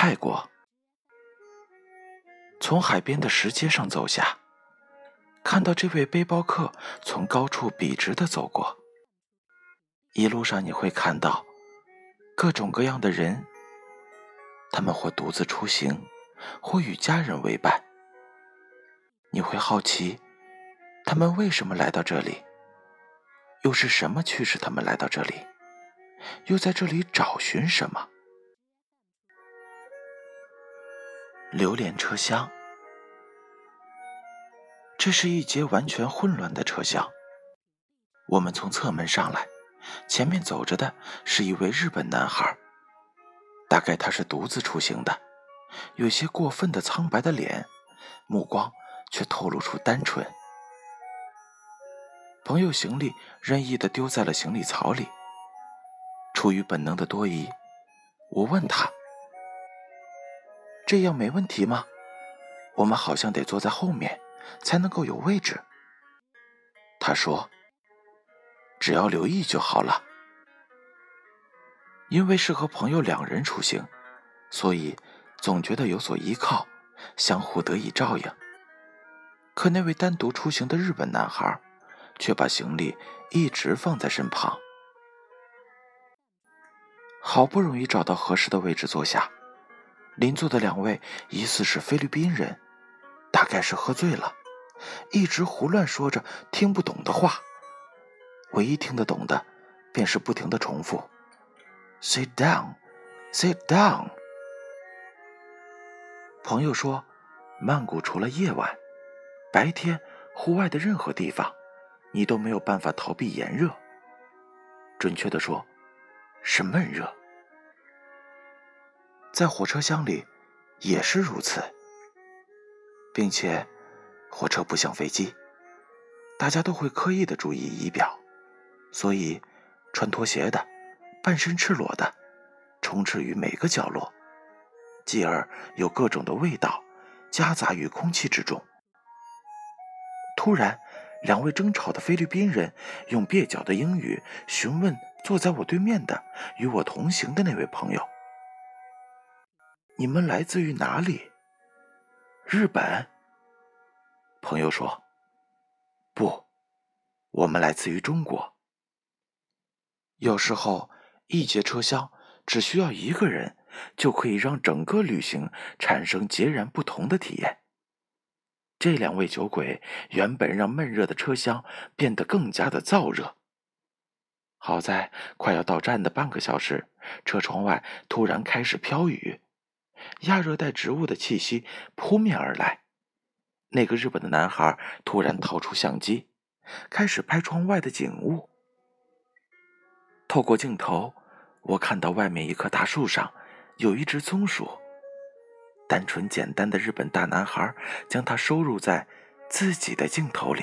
泰国，从海边的石阶上走下，看到这位背包客从高处笔直的走过。一路上你会看到各种各样的人，他们或独自出行，或与家人为伴。你会好奇，他们为什么来到这里？又是什么驱使他们来到这里？又在这里找寻什么？榴莲车厢，这是一节完全混乱的车厢。我们从侧门上来，前面走着的是一位日本男孩，大概他是独自出行的，有些过分的苍白的脸，目光却透露出单纯。朋友行李任意的丢在了行李槽里，出于本能的多疑，我问他。这样没问题吗？我们好像得坐在后面，才能够有位置。他说：“只要留意就好了。”因为是和朋友两人出行，所以总觉得有所依靠，相互得以照应。可那位单独出行的日本男孩，却把行李一直放在身旁。好不容易找到合适的位置坐下。邻座的两位疑似是菲律宾人，大概是喝醉了，一直胡乱说着听不懂的话。唯一听得懂的，便是不停的重复：“Sit down, sit down。”朋友说，曼谷除了夜晚，白天户外的任何地方，你都没有办法逃避炎热。准确的说，是闷热。在火车厢里也是如此，并且火车不像飞机，大家都会刻意的注意仪表，所以穿拖鞋的、半身赤裸的充斥于每个角落，继而有各种的味道夹杂于空气之中。突然，两位争吵的菲律宾人用蹩脚的英语询问坐在我对面的与我同行的那位朋友。你们来自于哪里？日本。朋友说：“不，我们来自于中国。”有时候，一节车厢只需要一个人，就可以让整个旅行产生截然不同的体验。这两位酒鬼原本让闷热的车厢变得更加的燥热。好在快要到站的半个小时，车窗外突然开始飘雨。亚热带植物的气息扑面而来。那个日本的男孩突然掏出相机，开始拍窗外的景物。透过镜头，我看到外面一棵大树上有一只松鼠。单纯简单的日本大男孩将它收入在自己的镜头里。